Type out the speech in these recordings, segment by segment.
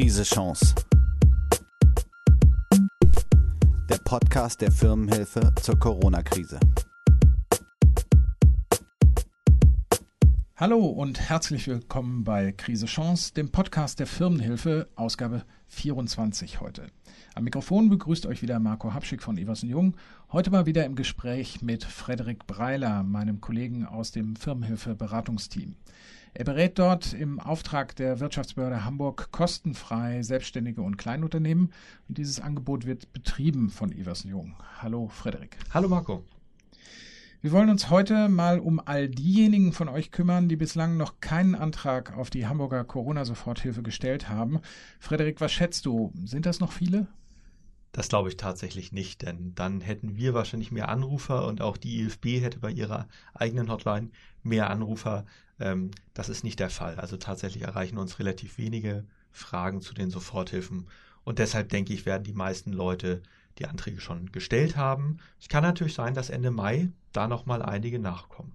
Krise Chance. Der Podcast der Firmenhilfe zur Corona-Krise. Hallo und herzlich willkommen bei Krise Chance, dem Podcast der Firmenhilfe, Ausgabe 24 heute. Am Mikrofon begrüßt euch wieder Marco Habschick von Eversen Jung. Heute mal wieder im Gespräch mit Frederik Breiler, meinem Kollegen aus dem Firmenhilfe Beratungsteam. Er berät dort im Auftrag der Wirtschaftsbehörde Hamburg kostenfrei Selbstständige und Kleinunternehmen. Und dieses Angebot wird betrieben von Eversen Jung. Hallo Frederik. Hallo Marco. Wir wollen uns heute mal um all diejenigen von euch kümmern, die bislang noch keinen Antrag auf die Hamburger Corona-Soforthilfe gestellt haben. Frederik, was schätzt du? Sind das noch viele? Das glaube ich tatsächlich nicht, denn dann hätten wir wahrscheinlich mehr Anrufer und auch die IFB hätte bei ihrer eigenen Hotline mehr Anrufer. Ähm, das ist nicht der Fall. Also tatsächlich erreichen uns relativ wenige Fragen zu den Soforthilfen. Und deshalb denke ich, werden die meisten Leute die Anträge schon gestellt haben. Es kann natürlich sein, dass Ende Mai da nochmal einige nachkommen.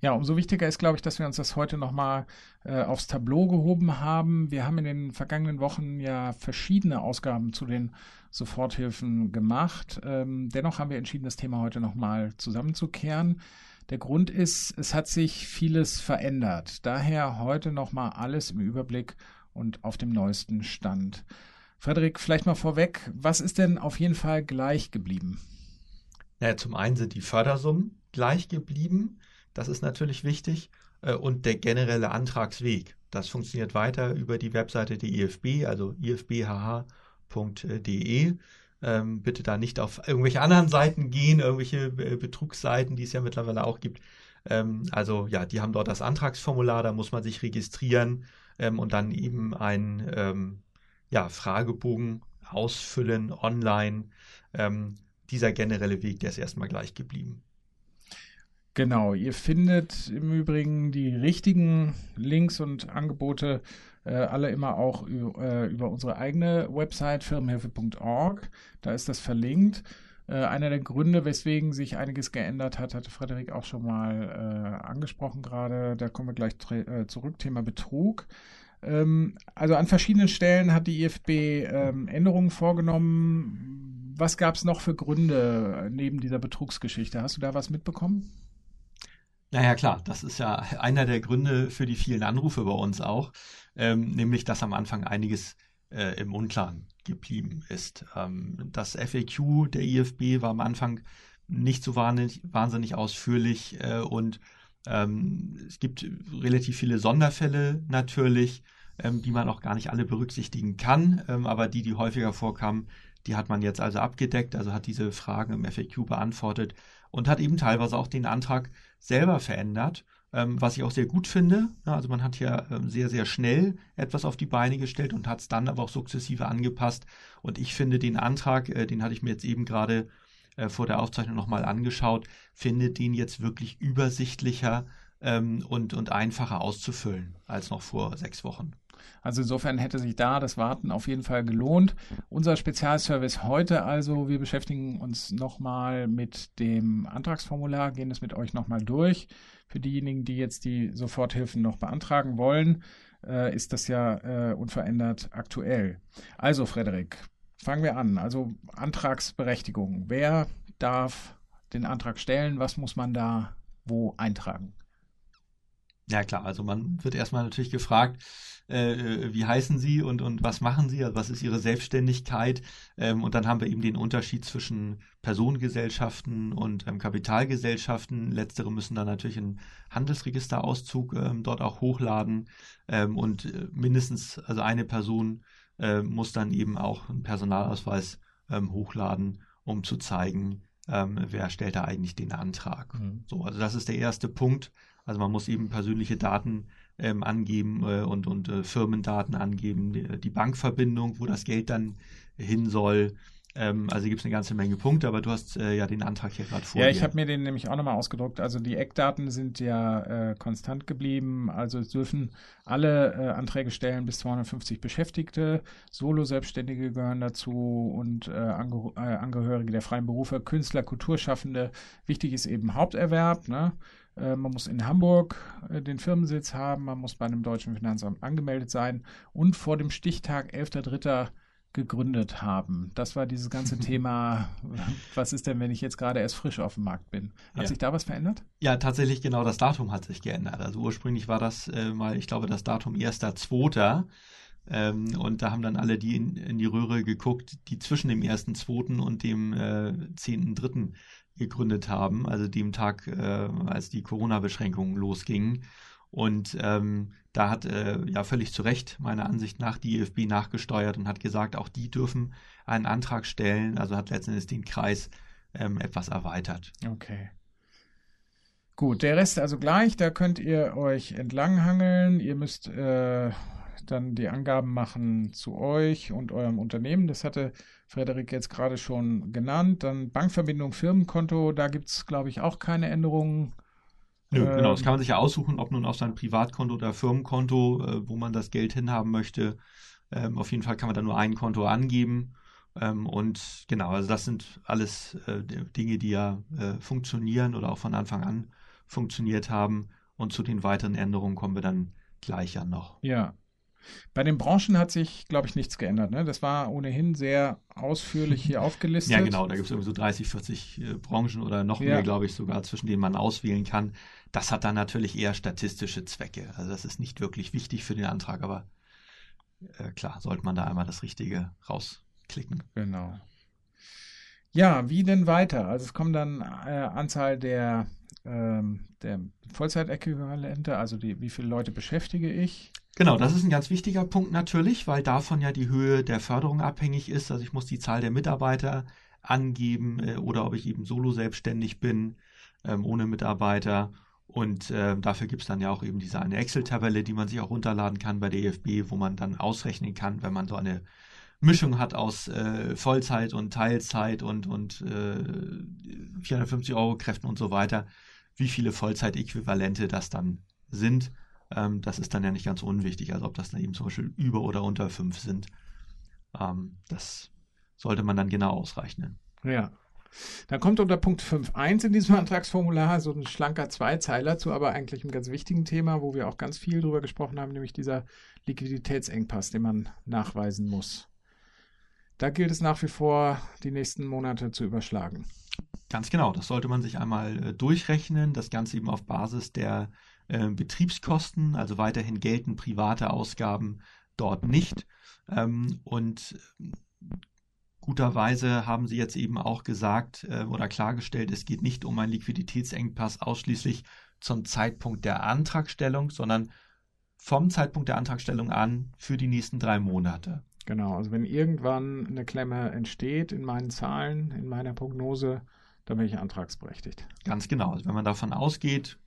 Ja, umso wichtiger ist, glaube ich, dass wir uns das heute nochmal äh, aufs Tableau gehoben haben. Wir haben in den vergangenen Wochen ja verschiedene Ausgaben zu den Soforthilfen gemacht. Ähm, dennoch haben wir entschieden, das Thema heute nochmal zusammenzukehren. Der Grund ist, es hat sich vieles verändert. Daher heute nochmal alles im Überblick und auf dem neuesten Stand. Frederik, vielleicht mal vorweg, was ist denn auf jeden Fall gleich geblieben? Naja, zum einen sind die Fördersummen gleich geblieben. Das ist natürlich wichtig. Äh, und der generelle Antragsweg. Das funktioniert weiter über die Webseite der IFB, also ifbhh.de. Ähm, bitte da nicht auf irgendwelche anderen Seiten gehen, irgendwelche äh, Betrugsseiten, die es ja mittlerweile auch gibt. Ähm, also ja, die haben dort das Antragsformular, da muss man sich registrieren ähm, und dann eben einen ja, Fragebogen ausfüllen online. Dieser generelle Weg, der ist erstmal gleich geblieben. Genau, ihr findet im Übrigen die richtigen Links und Angebote äh, alle immer auch äh, über unsere eigene Website firmenhilfe.org. Da ist das verlinkt. Äh, einer der Gründe, weswegen sich einiges geändert hat, hatte Frederik auch schon mal äh, angesprochen gerade. Da kommen wir gleich äh, zurück. Thema Betrug. Ähm, also an verschiedenen Stellen hat die IFB ähm, Änderungen vorgenommen. Was gab es noch für Gründe neben dieser Betrugsgeschichte? Hast du da was mitbekommen? Naja, klar, das ist ja einer der Gründe für die vielen Anrufe bei uns auch, ähm, nämlich dass am Anfang einiges äh, im Unklaren geblieben ist. Ähm, das FAQ der IFB war am Anfang nicht so wahnsinnig, wahnsinnig ausführlich äh, und ähm, es gibt relativ viele Sonderfälle natürlich, ähm, die man auch gar nicht alle berücksichtigen kann, ähm, aber die, die häufiger vorkamen, die hat man jetzt also abgedeckt, also hat diese Fragen im FAQ beantwortet und hat eben teilweise auch den Antrag selber verändert, ähm, was ich auch sehr gut finde. Ja, also man hat hier ähm, sehr, sehr schnell etwas auf die Beine gestellt und hat es dann aber auch sukzessive angepasst. Und ich finde den Antrag, äh, den hatte ich mir jetzt eben gerade äh, vor der Aufzeichnung nochmal angeschaut, finde den jetzt wirklich übersichtlicher ähm, und, und einfacher auszufüllen als noch vor sechs Wochen. Also insofern hätte sich da das Warten auf jeden Fall gelohnt. Unser Spezialservice heute also, wir beschäftigen uns nochmal mit dem Antragsformular, gehen es mit euch nochmal durch. Für diejenigen, die jetzt die Soforthilfen noch beantragen wollen, äh, ist das ja äh, unverändert aktuell. Also Frederik, fangen wir an. Also Antragsberechtigung. Wer darf den Antrag stellen? Was muss man da wo eintragen? Ja klar, also man wird erstmal natürlich gefragt, äh, äh, wie heißen Sie und, und was machen Sie, also was ist Ihre Selbstständigkeit. Ähm, und dann haben wir eben den Unterschied zwischen Personengesellschaften und ähm, Kapitalgesellschaften. Letztere müssen dann natürlich einen Handelsregisterauszug ähm, dort auch hochladen ähm, und äh, mindestens, also eine Person äh, muss dann eben auch einen Personalausweis ähm, hochladen, um zu zeigen, ähm, wer stellt da eigentlich den Antrag. Mhm. So, also das ist der erste Punkt. Also man muss eben persönliche Daten ähm, angeben äh, und, und äh, Firmendaten angeben, die, die, Bankverbindung, wo das Geld dann hin soll. Ähm, also gibt es eine ganze Menge Punkte, aber du hast äh, ja den Antrag hier gerade vor. Ja, ich habe mir den nämlich auch nochmal ausgedruckt. Also die Eckdaten sind ja äh, konstant geblieben. Also es dürfen alle äh, Anträge stellen bis 250 Beschäftigte. Solo-Selbstständige gehören dazu und äh, Ange Angehörige der freien Berufe, Künstler, Kulturschaffende. Wichtig ist eben Haupterwerb. Ne? Äh, man muss in Hamburg äh, den Firmensitz haben, man muss bei einem deutschen Finanzamt angemeldet sein und vor dem Stichtag 11.03 gegründet haben. Das war dieses ganze Thema, was ist denn, wenn ich jetzt gerade erst frisch auf dem Markt bin? Hat ja. sich da was verändert? Ja, tatsächlich genau das Datum hat sich geändert. Also ursprünglich war das äh, mal, ich glaube, das Datum 1.2. Ähm, und da haben dann alle die in, in, die Röhre geguckt, die zwischen dem 1.2. und dem äh, 10.3. gegründet haben, also dem Tag, äh, als die Corona-Beschränkungen losgingen. Und ähm, da hat äh, ja völlig zu Recht meiner Ansicht nach die EFB nachgesteuert und hat gesagt, auch die dürfen einen Antrag stellen. Also hat letztendlich den Kreis ähm, etwas erweitert. Okay. Gut, der Rest also gleich, da könnt ihr euch entlanghangeln. Ihr müsst äh, dann die Angaben machen zu euch und eurem Unternehmen. Das hatte Frederik jetzt gerade schon genannt. Dann Bankverbindung, Firmenkonto, da gibt es, glaube ich, auch keine Änderungen. Nö, ähm, genau, das kann man sich ja aussuchen, ob nun auf sein Privatkonto oder Firmenkonto, äh, wo man das Geld hinhaben möchte. Ähm, auf jeden Fall kann man da nur ein Konto angeben. Ähm, und genau, also das sind alles äh, Dinge, die ja äh, funktionieren oder auch von Anfang an funktioniert haben. Und zu den weiteren Änderungen kommen wir dann gleich ja noch. Ja, bei den Branchen hat sich, glaube ich, nichts geändert. Ne? Das war ohnehin sehr ausführlich hier aufgelistet. Ja, genau. Da gibt es irgendwie so 30, 40 äh, Branchen oder noch ja. mehr, glaube ich, sogar, zwischen denen man auswählen kann. Das hat dann natürlich eher statistische Zwecke. Also das ist nicht wirklich wichtig für den Antrag, aber äh, klar, sollte man da einmal das Richtige rausklicken. Genau. Ja, wie denn weiter? Also es kommt dann äh, Anzahl der, ähm, der Vollzeitäquivalente, also die, wie viele Leute beschäftige ich? Genau, das ist ein ganz wichtiger Punkt natürlich, weil davon ja die Höhe der Förderung abhängig ist. Also ich muss die Zahl der Mitarbeiter angeben äh, oder ob ich eben solo selbstständig bin, ähm, ohne Mitarbeiter. Und äh, dafür gibt es dann ja auch eben diese eine Excel-Tabelle, die man sich auch runterladen kann bei der EFB, wo man dann ausrechnen kann, wenn man so eine Mischung hat aus äh, Vollzeit und Teilzeit und, und äh, 450 Euro Kräften und so weiter, wie viele Vollzeitäquivalente das dann sind. Ähm, das ist dann ja nicht ganz unwichtig, also ob das dann eben zum Beispiel über oder unter fünf sind. Ähm, das sollte man dann genau ausrechnen. Ja. Dann kommt unter Punkt 5.1 in diesem Antragsformular so ein schlanker Zweizeiler zu aber eigentlich einem ganz wichtigen Thema, wo wir auch ganz viel drüber gesprochen haben, nämlich dieser Liquiditätsengpass, den man nachweisen muss. Da gilt es nach wie vor, die nächsten Monate zu überschlagen. Ganz genau, das sollte man sich einmal äh, durchrechnen, das Ganze eben auf Basis der äh, Betriebskosten, also weiterhin gelten private Ausgaben dort nicht. Ähm, und guterweise haben Sie jetzt eben auch gesagt äh, oder klargestellt, es geht nicht um einen Liquiditätsengpass ausschließlich zum Zeitpunkt der Antragstellung, sondern vom Zeitpunkt der Antragstellung an für die nächsten drei Monate. Genau, also wenn irgendwann eine Klemme entsteht in meinen Zahlen, in meiner Prognose, dann bin ich antragsberechtigt. Ganz genau. Also wenn man davon ausgeht,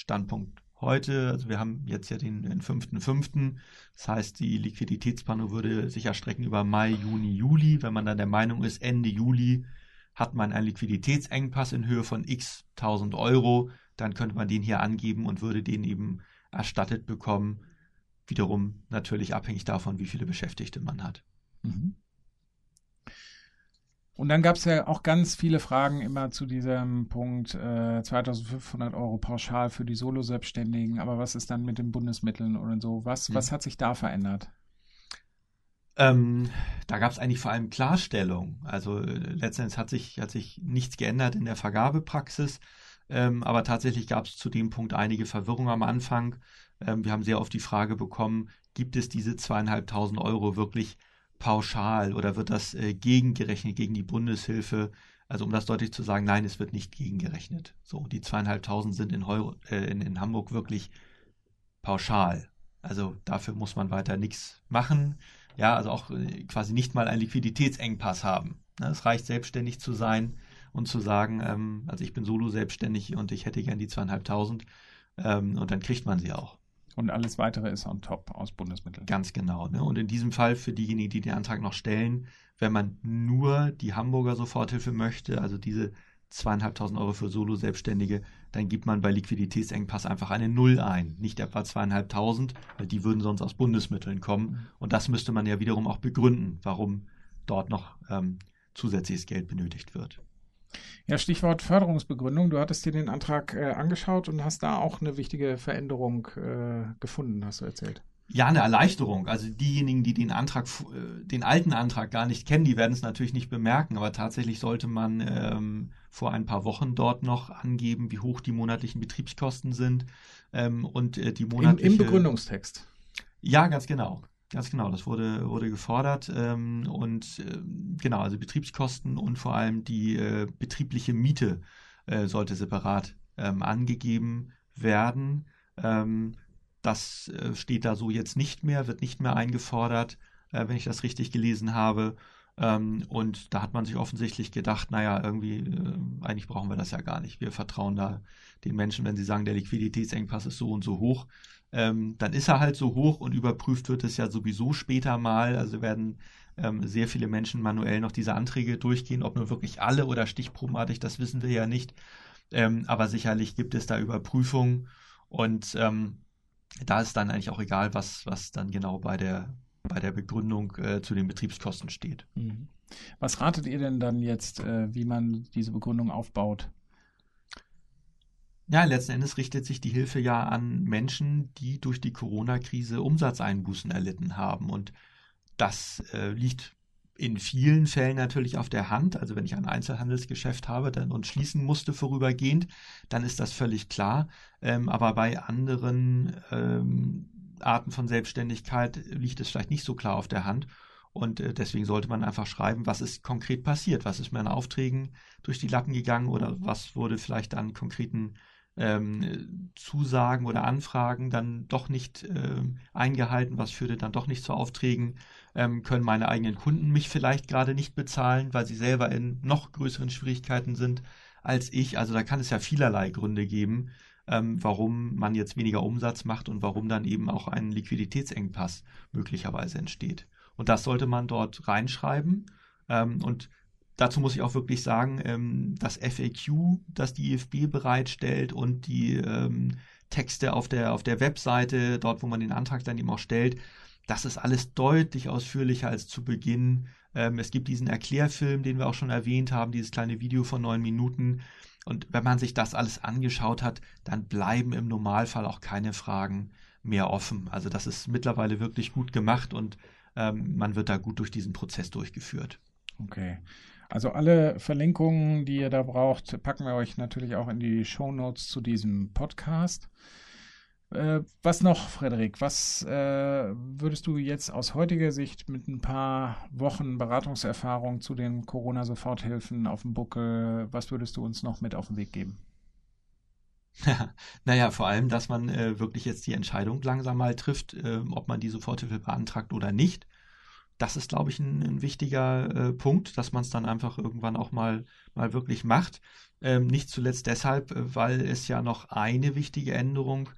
Standpunkt heute, also wir haben jetzt ja den, den 5.5., das heißt, die Liquiditätsplanung würde sich erstrecken über Mai, Juni, Juli. Wenn man dann der Meinung ist, Ende Juli hat man einen Liquiditätsengpass in Höhe von x 1000 Euro, dann könnte man den hier angeben und würde den eben erstattet bekommen. Wiederum natürlich abhängig davon, wie viele Beschäftigte man hat. Mhm. Und dann gab es ja auch ganz viele Fragen immer zu diesem Punkt äh, 2500 Euro pauschal für die Solo-Selbstständigen. Aber was ist dann mit den Bundesmitteln oder so? Was, mhm. was hat sich da verändert? Ähm, da gab es eigentlich vor allem Klarstellung. Also äh, letztendlich hat sich, hat sich nichts geändert in der Vergabepraxis. Ähm, aber tatsächlich gab es zu dem Punkt einige Verwirrung am Anfang. Ähm, wir haben sehr oft die Frage bekommen, gibt es diese zweieinhalbtausend Euro wirklich pauschal oder wird das äh, gegengerechnet gegen die Bundeshilfe? Also um das deutlich zu sagen, nein, es wird nicht gegengerechnet. So, die zweieinhalbtausend sind in, Heu äh, in, in Hamburg wirklich pauschal. Also dafür muss man weiter nichts machen. Ja, also auch äh, quasi nicht mal einen Liquiditätsengpass haben. Ne, es reicht selbstständig zu sein und zu sagen, ähm, also ich bin solo selbstständig und ich hätte gern die zweieinhalbtausend ähm, und dann kriegt man sie auch. Und alles weitere ist on top aus Bundesmitteln. Ganz genau. Ne? Und in diesem Fall für diejenigen, die den Antrag noch stellen, wenn man nur die Hamburger Soforthilfe möchte, also diese zweieinhalbtausend Euro für Solo-Selbstständige, dann gibt man bei Liquiditätsengpass einfach eine Null ein, nicht etwa zweieinhalbtausend, weil die würden sonst aus Bundesmitteln kommen. Mhm. Und das müsste man ja wiederum auch begründen, warum dort noch ähm, zusätzliches Geld benötigt wird. Ja, Stichwort Förderungsbegründung. Du hattest dir den Antrag äh, angeschaut und hast da auch eine wichtige Veränderung äh, gefunden, hast du erzählt. Ja, eine Erleichterung. Also diejenigen, die den Antrag, äh, den alten Antrag gar nicht kennen, die werden es natürlich nicht bemerken. Aber tatsächlich sollte man ähm, vor ein paar Wochen dort noch angeben, wie hoch die monatlichen Betriebskosten sind ähm, und äh, die monatliche. Im, Im Begründungstext. Ja, ganz genau. Ganz genau, das wurde, wurde gefordert. Ähm, und äh, genau, also Betriebskosten und vor allem die äh, betriebliche Miete äh, sollte separat ähm, angegeben werden. Ähm, das äh, steht da so jetzt nicht mehr, wird nicht mehr eingefordert, äh, wenn ich das richtig gelesen habe. Ähm, und da hat man sich offensichtlich gedacht, naja, irgendwie, äh, eigentlich brauchen wir das ja gar nicht. Wir vertrauen da den Menschen, wenn sie sagen, der Liquiditätsengpass ist so und so hoch, ähm, dann ist er halt so hoch und überprüft wird es ja sowieso später mal. Also werden ähm, sehr viele Menschen manuell noch diese Anträge durchgehen, ob nur wirklich alle oder stichprobenartig, das wissen wir ja nicht. Ähm, aber sicherlich gibt es da Überprüfungen und ähm, da ist dann eigentlich auch egal, was, was dann genau bei der, bei der Begründung äh, zu den Betriebskosten steht. Mhm. Was ratet ihr denn dann jetzt, äh, wie man diese Begründung aufbaut? Ja, letzten Endes richtet sich die Hilfe ja an Menschen, die durch die Corona-Krise Umsatzeinbußen erlitten haben. Und das äh, liegt in vielen Fällen natürlich auf der Hand. Also wenn ich ein Einzelhandelsgeschäft habe dann, und schließen musste vorübergehend, dann ist das völlig klar. Ähm, aber bei anderen ähm, Arten von Selbstständigkeit liegt es vielleicht nicht so klar auf der Hand. Und äh, deswegen sollte man einfach schreiben, was ist konkret passiert, was ist mir an Aufträgen durch die Lappen gegangen oder was wurde vielleicht an konkreten ähm, Zusagen oder Anfragen dann doch nicht ähm, eingehalten, was führte dann doch nicht zu Aufträgen, ähm, können meine eigenen Kunden mich vielleicht gerade nicht bezahlen, weil sie selber in noch größeren Schwierigkeiten sind als ich. Also da kann es ja vielerlei Gründe geben, ähm, warum man jetzt weniger Umsatz macht und warum dann eben auch ein Liquiditätsengpass möglicherweise entsteht. Und das sollte man dort reinschreiben. Ähm, und Dazu muss ich auch wirklich sagen, ähm, das FAQ, das die IFB bereitstellt und die ähm, Texte auf der, auf der Webseite, dort wo man den Antrag dann eben auch stellt, das ist alles deutlich ausführlicher als zu Beginn. Ähm, es gibt diesen Erklärfilm, den wir auch schon erwähnt haben, dieses kleine Video von neun Minuten. Und wenn man sich das alles angeschaut hat, dann bleiben im Normalfall auch keine Fragen mehr offen. Also das ist mittlerweile wirklich gut gemacht und ähm, man wird da gut durch diesen Prozess durchgeführt. Okay. Also alle Verlinkungen, die ihr da braucht, packen wir euch natürlich auch in die Show Notes zu diesem Podcast. Äh, was noch, Frederik? Was äh, würdest du jetzt aus heutiger Sicht mit ein paar Wochen Beratungserfahrung zu den Corona-Soforthilfen auf dem Buckel, was würdest du uns noch mit auf den Weg geben? naja, vor allem, dass man äh, wirklich jetzt die Entscheidung langsam mal trifft, äh, ob man die Soforthilfe beantragt oder nicht das ist, glaube ich, ein, ein wichtiger äh, Punkt, dass man es dann einfach irgendwann auch mal, mal wirklich macht. Ähm, nicht zuletzt deshalb, äh, weil es ja noch eine wichtige Änderung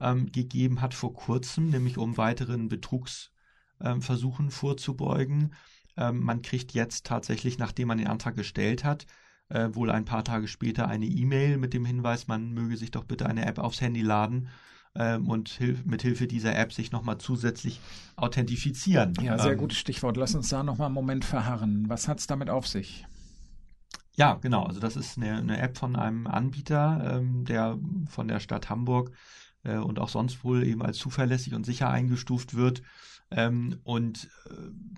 ähm, gegeben hat vor kurzem, nämlich um weiteren Betrugsversuchen ähm, vorzubeugen. Ähm, man kriegt jetzt tatsächlich, nachdem man den Antrag gestellt hat, äh, wohl ein paar Tage später eine E-Mail mit dem Hinweis, man möge sich doch bitte eine App aufs Handy laden ähm, und hilf, mit Hilfe dieser App sich nochmal zusätzlich authentifizieren. Ja, sehr ähm, gutes Stichwort. Lass uns da nochmal einen Moment verharren. Was hat es damit auf sich? Ja, genau. Also das ist eine, eine App von einem Anbieter, ähm, der von der Stadt Hamburg äh, und auch sonst wohl eben als zuverlässig und sicher eingestuft wird. Ähm, und äh,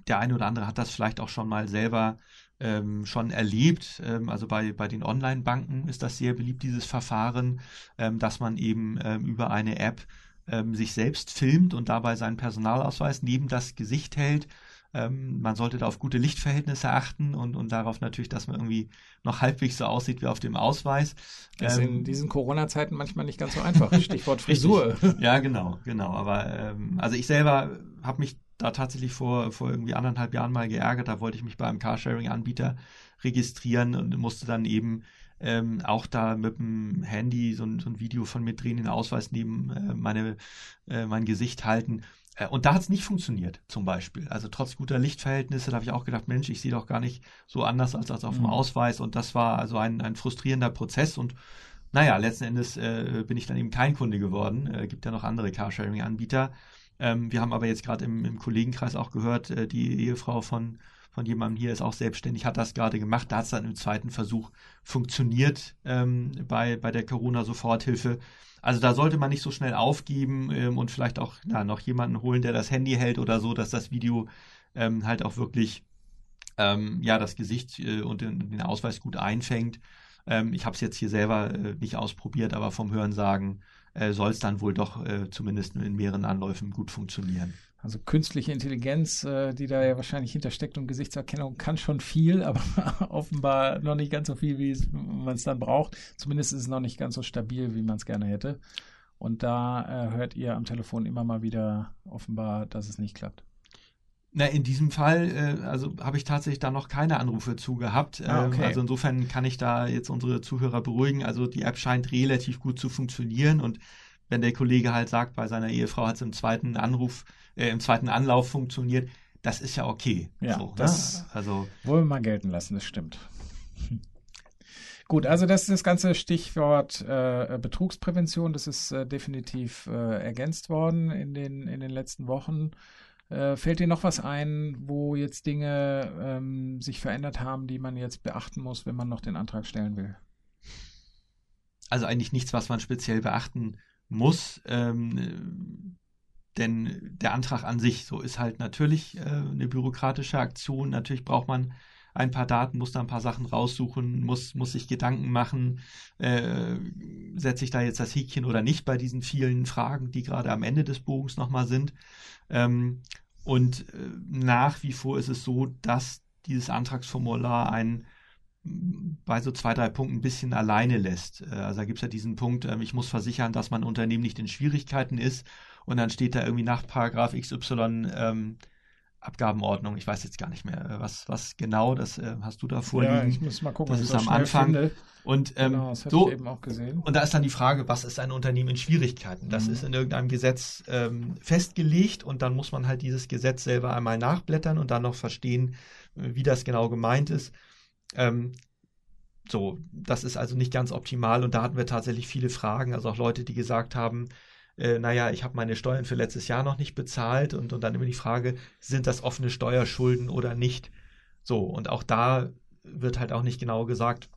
der eine oder andere hat das vielleicht auch schon mal selber ähm, schon erlebt. Ähm, also bei, bei den Online-Banken ist das sehr beliebt, dieses Verfahren, ähm, dass man eben ähm, über eine App ähm, sich selbst filmt und dabei seinen Personalausweis neben das Gesicht hält. Ähm, man sollte da auf gute Lichtverhältnisse achten und, und darauf natürlich, dass man irgendwie noch halbwegs so aussieht wie auf dem Ausweis. Das ist in diesen Corona-Zeiten manchmal nicht ganz so einfach. Stichwort Frisur. ja, genau, genau. Aber also ich selber habe mich da tatsächlich vor, vor irgendwie anderthalb Jahren mal geärgert. Da wollte ich mich bei einem Carsharing-Anbieter registrieren und musste dann eben ähm, auch da mit dem Handy so ein, so ein Video von mir drehen, den Ausweis neben äh, meine, äh, mein Gesicht halten. Äh, und da hat es nicht funktioniert, zum Beispiel. Also trotz guter Lichtverhältnisse, da habe ich auch gedacht, Mensch, ich sehe doch gar nicht so anders als, als auf dem mhm. Ausweis. Und das war also ein, ein frustrierender Prozess. Und naja, letzten Endes äh, bin ich dann eben kein Kunde geworden. Äh, gibt ja noch andere Carsharing-Anbieter. Ähm, wir haben aber jetzt gerade im, im, Kollegenkreis auch gehört, äh, die Ehefrau von, von jemandem hier ist auch selbstständig, hat das gerade gemacht. Da hat es dann im zweiten Versuch funktioniert ähm, bei, bei der Corona-Soforthilfe. Also da sollte man nicht so schnell aufgeben ähm, und vielleicht auch na, noch jemanden holen, der das Handy hält oder so, dass das Video ähm, halt auch wirklich ähm, ja das Gesicht äh, und den, den, Ausweis gut einfängt. Ähm, ich habe es jetzt hier selber äh, nicht ausprobiert, aber vom Hören sagen äh, soll es dann wohl doch äh, zumindest in mehreren Anläufen gut funktionieren. Also künstliche Intelligenz, äh, die da ja wahrscheinlich hintersteckt und Gesichtserkennung kann schon viel, aber offenbar noch nicht ganz so viel, wie man es dann braucht. Zumindest ist es noch nicht ganz so stabil, wie man es gerne hätte. Und da äh, hört ihr am Telefon immer mal wieder offenbar, dass es nicht klappt. Na, in diesem Fall, äh, also habe ich tatsächlich da noch keine Anrufe zu gehabt. Ah, ähm, okay. also insofern kann ich da jetzt unsere Zuhörer beruhigen. Also die App scheint relativ gut zu funktionieren und wenn der Kollege halt sagt, bei seiner Ehefrau hat es im zweiten Anruf, äh, im zweiten Anlauf funktioniert, das ist ja okay. Ja, so, ne? das ne? also wollen wir mal gelten lassen, das stimmt. Gut, also das ist das ganze Stichwort äh, Betrugsprävention. Das ist äh, definitiv äh, ergänzt worden in den, in den letzten Wochen. Äh, fällt dir noch was ein, wo jetzt Dinge ähm, sich verändert haben, die man jetzt beachten muss, wenn man noch den Antrag stellen will? Also eigentlich nichts, was man speziell beachten muss, ähm, denn der Antrag an sich, so ist halt natürlich äh, eine bürokratische Aktion. Natürlich braucht man ein paar Daten, muss da ein paar Sachen raussuchen, muss, muss sich Gedanken machen, äh, setze ich da jetzt das Häkchen oder nicht bei diesen vielen Fragen, die gerade am Ende des Bogens nochmal sind. Ähm, und äh, nach wie vor ist es so, dass dieses Antragsformular einen bei so zwei, drei Punkten ein bisschen alleine lässt. Äh, also da gibt es ja diesen Punkt, ähm, ich muss versichern, dass mein Unternehmen nicht in Schwierigkeiten ist. Und dann steht da irgendwie nach Paragraph XY ähm, Abgabenordnung. Ich weiß jetzt gar nicht mehr, äh, was, was genau, das äh, hast du da vorliegen. Ja, ich muss mal gucken, das ist am Anfang. Finde. Und ähm, genau, das so, ich eben auch gesehen. Und da ist dann die Frage, was ist ein Unternehmen in Schwierigkeiten? Das mhm. ist in irgendeinem Gesetz ähm, festgelegt und dann muss man halt dieses Gesetz selber einmal nachblättern und dann noch verstehen, äh, wie das genau gemeint ist. Ähm, so, das ist also nicht ganz optimal und da hatten wir tatsächlich viele Fragen, also auch Leute, die gesagt haben, äh, naja, ich habe meine Steuern für letztes Jahr noch nicht bezahlt und, und dann immer die Frage, sind das offene Steuerschulden oder nicht? So, und auch da wird halt auch nicht genau gesagt,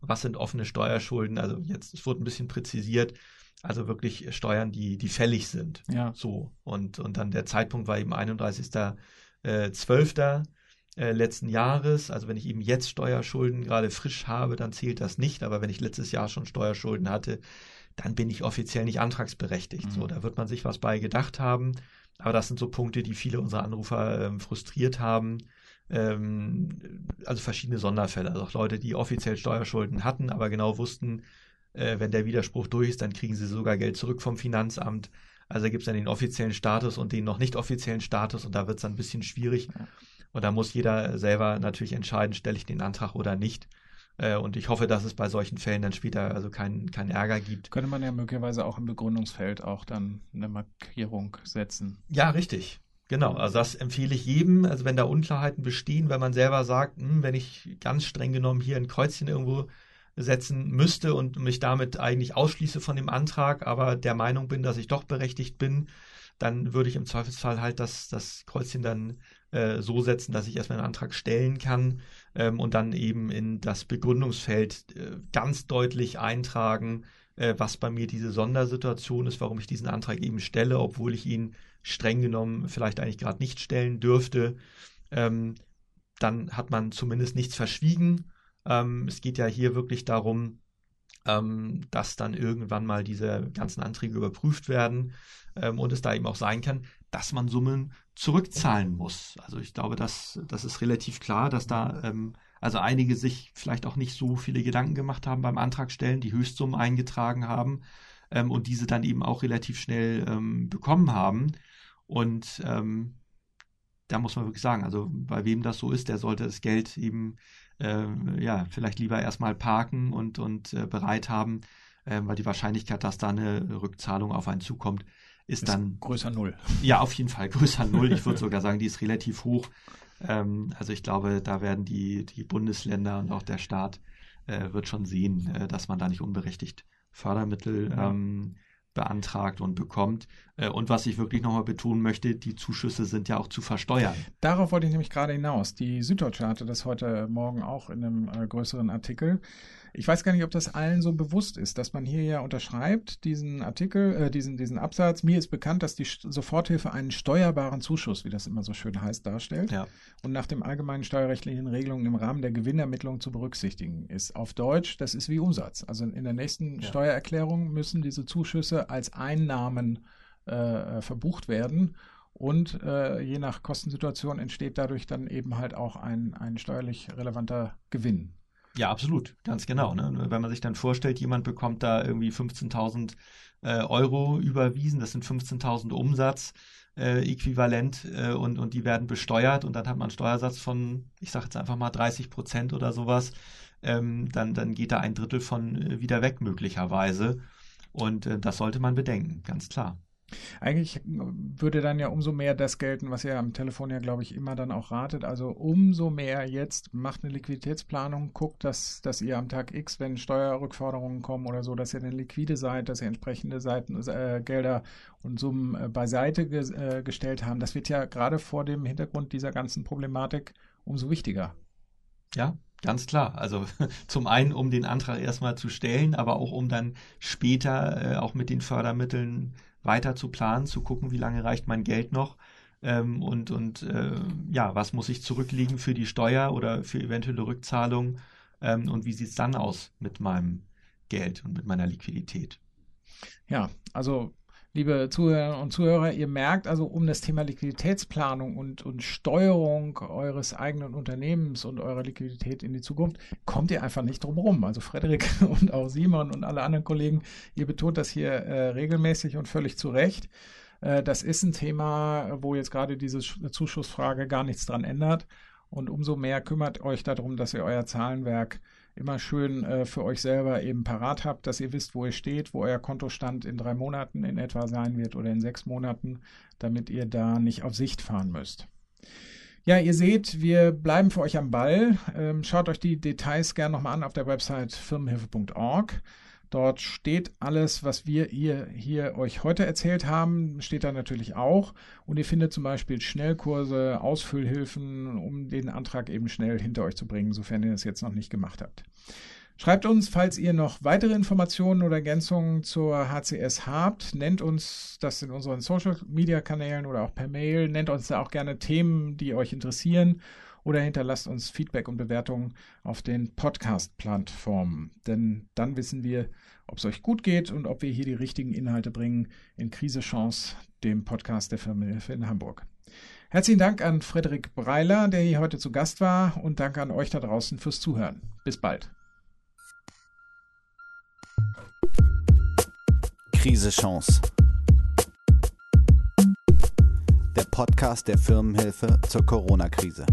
was sind offene Steuerschulden. Also jetzt, es wurde ein bisschen präzisiert, also wirklich Steuern, die, die fällig sind. Ja. So. Und, und dann der Zeitpunkt war eben 31.12. Äh, äh, letzten Jahres. Also wenn ich eben jetzt Steuerschulden gerade frisch habe, dann zählt das nicht. Aber wenn ich letztes Jahr schon Steuerschulden hatte, dann bin ich offiziell nicht antragsberechtigt. Mhm. So, da wird man sich was bei gedacht haben. Aber das sind so Punkte, die viele unserer Anrufer ähm, frustriert haben. Ähm, also verschiedene Sonderfälle. Also auch Leute, die offiziell Steuerschulden hatten, aber genau wussten, äh, wenn der Widerspruch durch ist, dann kriegen sie sogar Geld zurück vom Finanzamt. Also gibt es dann den offiziellen Status und den noch nicht offiziellen Status und da wird es dann ein bisschen schwierig. Ja. Und da muss jeder selber natürlich entscheiden, stelle ich den Antrag oder nicht. Äh, und ich hoffe, dass es bei solchen Fällen dann später also keinen kein Ärger gibt. Könnte man ja möglicherweise auch im Begründungsfeld auch dann eine Markierung setzen. Ja, richtig. Genau, also das empfehle ich jedem. Also wenn da Unklarheiten bestehen, wenn man selber sagt, hm, wenn ich ganz streng genommen hier ein Kreuzchen irgendwo setzen müsste und mich damit eigentlich ausschließe von dem Antrag, aber der Meinung bin, dass ich doch berechtigt bin, dann würde ich im Zweifelsfall halt das, das Kreuzchen dann äh, so setzen, dass ich erstmal einen Antrag stellen kann ähm, und dann eben in das Begründungsfeld äh, ganz deutlich eintragen, äh, was bei mir diese Sondersituation ist, warum ich diesen Antrag eben stelle, obwohl ich ihn streng genommen vielleicht eigentlich gerade nicht stellen dürfte. Ähm, dann hat man zumindest nichts verschwiegen. Ähm, es geht ja hier wirklich darum, ähm, dass dann irgendwann mal diese ganzen Anträge überprüft werden ähm, und es da eben auch sein kann, dass man Summen zurückzahlen muss. Also ich glaube, das, das ist relativ klar, dass da ähm, also einige sich vielleicht auch nicht so viele Gedanken gemacht haben beim Antragstellen, die Höchstsummen eingetragen haben ähm, und diese dann eben auch relativ schnell ähm, bekommen haben. Und ähm, da muss man wirklich sagen, also bei wem das so ist, der sollte das Geld eben äh, ja vielleicht lieber erstmal parken und, und äh, bereit haben, äh, weil die Wahrscheinlichkeit, dass da eine Rückzahlung auf einen zukommt, ist, ist dann größer Null. Ja, auf jeden Fall größer Null. Ich würde sogar sagen, die ist relativ hoch. Ähm, also ich glaube, da werden die, die Bundesländer und auch der Staat äh, wird schon sehen, äh, dass man da nicht unberechtigt Fördermittel ähm, beantragt und bekommt. Äh, und was ich wirklich nochmal betonen möchte, die Zuschüsse sind ja auch zu versteuern. Darauf wollte ich nämlich gerade hinaus. Die Süddeutsche hatte das heute Morgen auch in einem äh, größeren Artikel. Ich weiß gar nicht, ob das allen so bewusst ist, dass man hier ja unterschreibt, diesen Artikel, äh, diesen, diesen Absatz. Mir ist bekannt, dass die Soforthilfe einen steuerbaren Zuschuss, wie das immer so schön heißt, darstellt Ja. und nach dem allgemeinen steuerrechtlichen Regelungen im Rahmen der Gewinnermittlung zu berücksichtigen ist. Auf Deutsch, das ist wie Umsatz. Also in der nächsten Ja. Steuererklärung müssen diese Zuschüsse als Einnahmen äh, verbucht werden. Und äh, je nach Kostensituation entsteht dadurch dann eben halt auch ein, ein steuerlich relevanter Gewinn. Ja, absolut, ganz genau. Ne? Wenn man sich dann vorstellt, jemand bekommt da irgendwie 15.000 äh, Euro überwiesen, das sind 15.000 Umsatz äh, äquivalent äh, und, und die werden besteuert und dann hat man einen Steuersatz von, ich sage jetzt einfach mal 30 Prozent oder sowas, ähm, dann, dann geht da ein Drittel von äh, wieder weg möglicherweise und äh, das sollte man bedenken, ganz klar. Eigentlich würde dann ja umso mehr das gelten, was ihr am Telefon ja, glaube ich, immer dann auch ratet. Also umso mehr jetzt macht eine Liquiditätsplanung, guckt, dass, dass ihr am Tag X, wenn Steuerrückforderungen kommen oder so, dass ihr dann liquide seid, dass ihr entsprechende Seiten, äh, Gelder und Summen äh, beiseite ge äh, gestellt haben. Das wird ja gerade vor dem Hintergrund dieser ganzen Problematik umso wichtiger. Ja, ganz klar. Also zum einen, um den Antrag erstmal zu stellen, aber auch um dann später äh, auch mit den Fördermitteln weiter zu planen, zu gucken, wie lange reicht mein Geld noch ähm, und, und äh, ja, was muss ich zurücklegen für die Steuer oder für eventuelle Rückzahlung ähm, und wie sieht es dann aus mit meinem Geld und mit meiner Liquidität. Ja, also liebe Zuhörer und Zuhörer, ihr merkt also um das Thema Liquiditätsplanung und, und Steuerung eures eigenen Unternehmens und eurer Liquidität in die Zukunft, kommt ihr einfach nicht drum rum. Also Frederik und auch Simon und alle anderen Kollegen, ihr betont das hier äh, regelmäßig und völlig zu Recht. Äh, das ist ein Thema, wo jetzt gerade diese Zuschussfrage gar nichts dran ändert. Und umso mehr kümmert euch darum, dass ihr euer Zahlenwerk immer schön äh, für euch selber eben parat habt, dass ihr wisst, wo ihr steht, wo euer Kontostand in drei Monaten in etwa sein wird oder in sechs Monaten, damit ihr da nicht auf Sicht fahren müsst. Ja, ihr seht, wir bleiben für euch am Ball. Ähm, schaut euch die Details gerne nochmal an auf der Website firmenhilfe.org. Dort steht alles, was wir hier, hier euch heute erzählt haben, steht da natürlich auch. Und ihr findet zum Beispiel Schnellkurse, Ausfüllhilfen, um den Antrag eben schnell hinter euch zu bringen, sofern ihr das jetzt noch nicht gemacht habt. Schreibt uns, falls ihr noch weitere Informationen oder Ergänzungen zur HCS habt. Nennt uns das in unseren Social Media Kanälen oder auch per Mail. Nennt uns da auch gerne Themen, die euch interessieren oder hinterlasst uns Feedback und Bewertungen auf den Podcast-Plattformen. Denn dann wissen wir, ob es euch gut geht und ob wir hier die richtigen Inhalte bringen in Krise Chance, dem Podcast der Firmenhilfe in Hamburg. Herzlichen Dank an Frederik Breiler, der hier heute zu Gast war und danke an euch da draußen fürs Zuhören. Bis bald. Krise Chance. Der Podcast der Firmenhilfe zur Corona-Krise.